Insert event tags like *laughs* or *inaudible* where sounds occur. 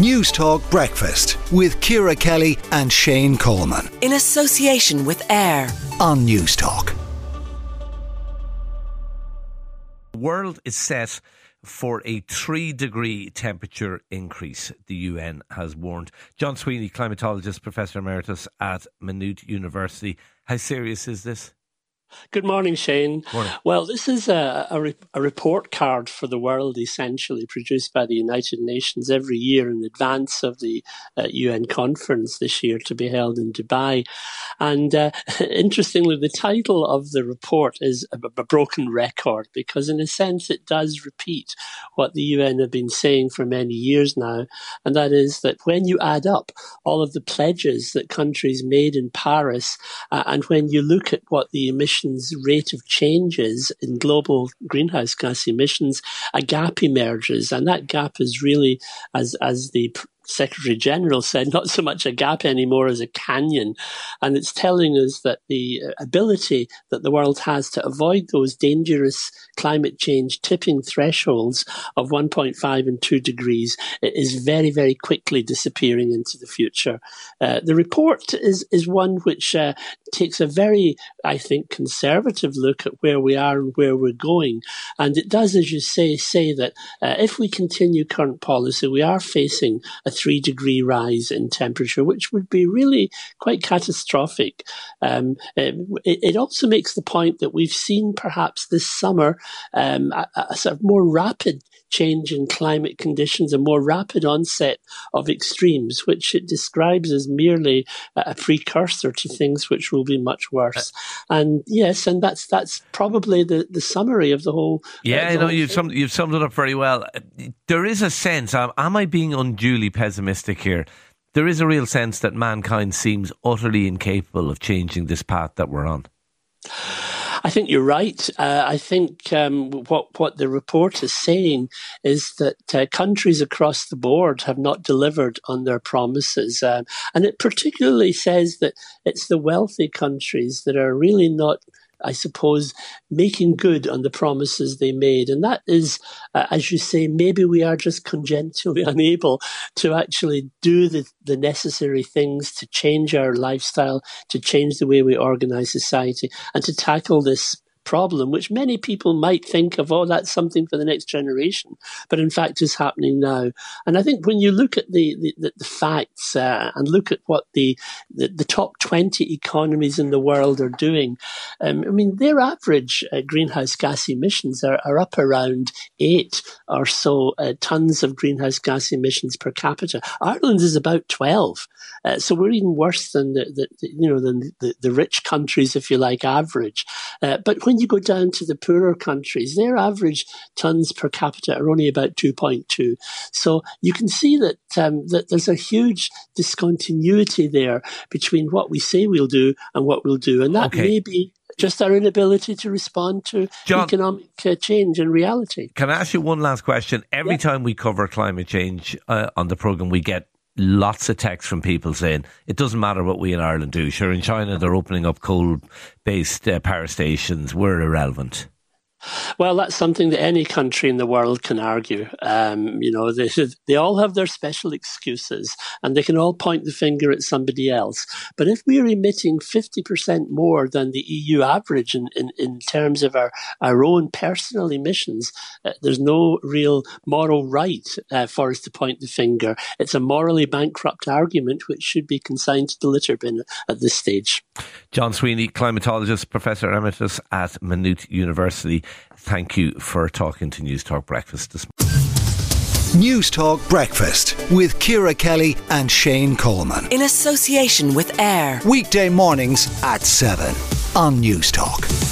Newstalk Breakfast with Ciara Kelly and Shane Coleman. In association with AIR on Newstalk. The world is set for a three degree temperature increase, the UN has warned. John Sweeney, climatologist, professor emeritus at Maynooth University. How serious is this? Good morning, Shane. Morning. Well, this is a, a, re- a, report card for the world, essentially, produced by the United Nations every year in advance of the uh, UN conference this year to be held in Dubai. And uh, *laughs* interestingly, the title of the report is a, a, broken record because, in a sense, it does repeat what the UN have been saying for many years now. And that is that when you add up all of the pledges that countries made in Paris, uh, and when you look at what the emissions rate of changes in global greenhouse gas emissions, a gap emerges. And that gap is really, as, as the Secretary General said, not so much a gap anymore as a canyon. And it's telling us that the ability that the world has to avoid those dangerous climate change tipping thresholds of 1.5 and 2 degrees is very, very quickly disappearing into the future. Uh, the report is, is one which uh, takes a very, I think, conservative look at where we are and where we're going. And it does, as you say, say that uh, if we continue current policy, we are facing a three degree rise in temperature, which would be really quite catastrophic. Um, it, it, also makes the point that we've seen perhaps this summer um, a, a sort of more rapid change in climate conditions, a more rapid onset of extremes, which it describes as merely a precursor to things which will be much worse. Uh, and yes, and that's that's probably the, the summary of the whole. Yeah, uh, know you've summed, you've summed it up very well. There is a sense. Am I being unduly pessimistic here? There is a real sense that mankind seems utterly incapable of changing this path that we're on. I think you're right. Uh, I think um, what what the report is saying is that uh, countries across the board have not delivered on their promises, um, and it particularly says that it's the wealthy countries that are really not I suppose, making good on the promises they made. And that is, uh, as you say, maybe we are just congenitally *laughs* unable to actually do the, the necessary things to change our lifestyle, to change the way we organize society, and to tackle this problem, which many people might think of, oh, that's something for the next generation, but in fact is happening now. And I think when you look at the, the, the facts uh, and look at what the, the, the, top 20 economies in the world are doing, um, I mean, their average uh, greenhouse gas emissions are, are up around eight or so uh, tons of greenhouse gas emissions per capita. Ireland is about 12. Uh, so we're even worse than the, the, the you know than the, the, rich countries, if you like, average. Uh, but when you go down to the poorer countries, their average tons per capita are only about 2.2. So you can see that um, that there's a huge discontinuity there between what we say we'll do and what we'll do, and that okay. may be just our inability to respond to John, economic uh, change and reality. Can I ask you one last question? Every yeah. time we cover climate change uh, on the program, we get lots of texts from people saying it doesn't matter what we in Ireland do. Sure, in China they're opening up coal-based uh, power stations. We're irrelevant. Well, that's something that any country in the world can argue. Um, you know, they, they all have their special excuses and they can all point the finger at somebody else. But if we're emitting 50% more than the EU average in, in, in terms of our, our own personal emissions, uh, there's no real moral right uh, for us to point the finger. It's a morally bankrupt argument which should be consigned to the litter bin at this stage. John Sweeney, climatologist, professor emeritus at Maynooth University thank you for talking to Newstalk Breakfast this morning. Newstalk Breakfast with Ciara Kelly and Shane Coleman. In association with AIR. Weekday mornings at 7 on Newstalk.